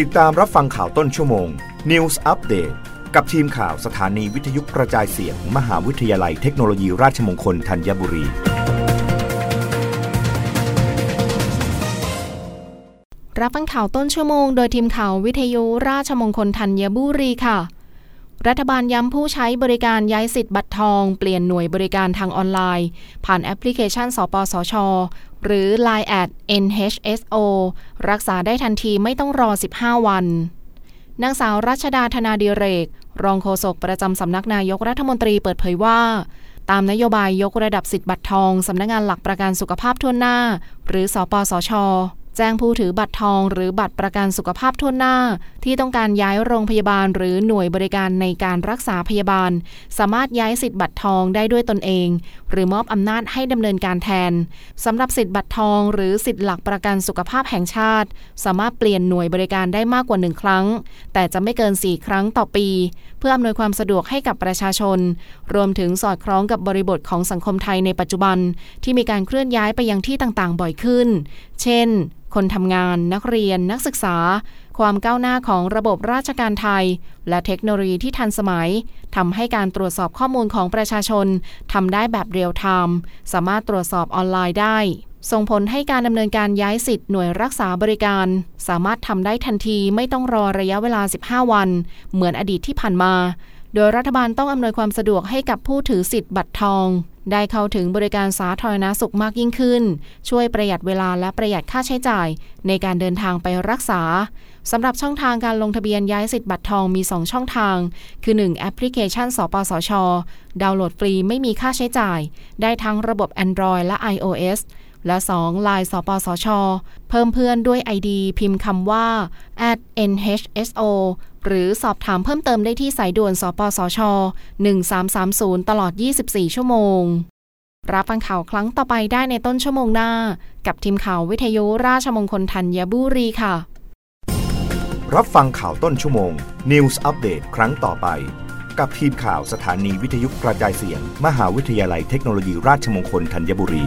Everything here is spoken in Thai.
ติดตามรับฟังข่าวต้นชั่วโมง News Update กับทีมข่าวสถานีวิทยุกระจายเสียงมมหาวิทยาลัยเทคโนโลยีราชมงคลธัญบุรี รับฟังข่าวต้นชั่วโมงโดยทีมข่าววิทยุราชมงคลธัญบุรีค่ะ รัฐบาลย้ำผู้ใช้บริการย้ายสิทธิ์บัตรทอง เปลี่ยนหน่วยบริการทางออนไลน์ ผ่านแอปพลิเคชันสปสช หรือ Line at NHSO รักษาได้ทันทีไม่ต้องรอ 15 วัน นางสาวรัชดาธนาดิเรก รองโฆษกประจำสำนักนายกรัฐมนตรีเปิดเผยว่า ตามนโยบายยกระดับสิทธิ์บัตรทองสำนักงานหลักประกันสุขภาพทั่วหน้า หรือสปสช แจ้งผู้ถือบัตรทองหรือบัตรประกันสุขภาพทั่วหน้า ที่ต้องการย้ายโรงพยาบาลหรือหน่วยบริการในการรักษาพยาบาล สามารถย้ายสิทธิ์บัตรทองได้ด้วยตนเอง หรือมอบอำนาจให้ดำเนินการแทนสำหรับสิทธิ์บัตรทอง หรือสิทธิ์หลักประกันสุขภาพแห่งชาติ สามารถเปลี่ยนหน่วยบริการได้มากกว่าหนึ่งครั้ง แต่จะไม่เกิน 4 ครั้งต่อปี เพื่ออำนวยความสะดวกให้กับประชาชน รวมถึงสอดคล้องกับบริบทของสังคมไทยในปัจจุบัน ที่มีการเคลื่อนย้ายไปยังที่ต่างๆ บ่อยขึ้น เช่น คนทำงาน นักเรียน นักศึกษา ความก้าวหน้าของระบบราชการไทย และเทคโนโลยีที่ทันสมัยทำให้การตรวจสอบข้อมูลของประชาชนทำได้แบบเรียลไทม์สามารถตรวจสอบออนไลน์ได้ ส่งผลให้การดำเนินการย้ายสิทธิ์หน่วยรักษาบริการ สามารถทำได้ทันทีไม่ต้องรอระยะเวลา 15 วัน เหมือนอดีตที่ผ่านมา โดยรัฐบาลต้องอำนวยความสะดวกให้กับผู้ถือสิทธิ์บัตรทอง ได้เข้าถึงบริการสาธารณสุขมากยิ่งขึ้น ช่วยประหยัดเวลาและประหยัดค่าใช้จ่าย ในการเดินทางไปรักษาสำหรับช่องทางการลงทะเบียนย้ายสิทธิ์บัตรทองมี 2 ช่องทาง คือ 1. แอปพลิเคชัน สปสช ดาวน์โหลดฟรีไม่มีค่าใช้จ่าย ได้ทั้งระบบ Android และ iOS และ 2. ไลน์สปสช เพิ่มเพื่อนด้วย ID พิมพ์คำว่า @nhso หรือสอบถามเพิ่มเติมได้ที่สายด่วนสปสช 1330 ตลอด 24 ชั่วโมง รับฟังข่าวครั้งต่อไปได้ในต้นชั่วโมงหน้า กับทีมข่าววิทยุราชมงคลธัญบุรีค่ะ รับฟังข่าวต้นชั่วโมง News อัปเดตครั้งต่อไป กับทีมข่าวสถานีวิทยุกระจายเสียง มหาวิทยาลัยเทคโนโลยีราชมงคลธัญบุรี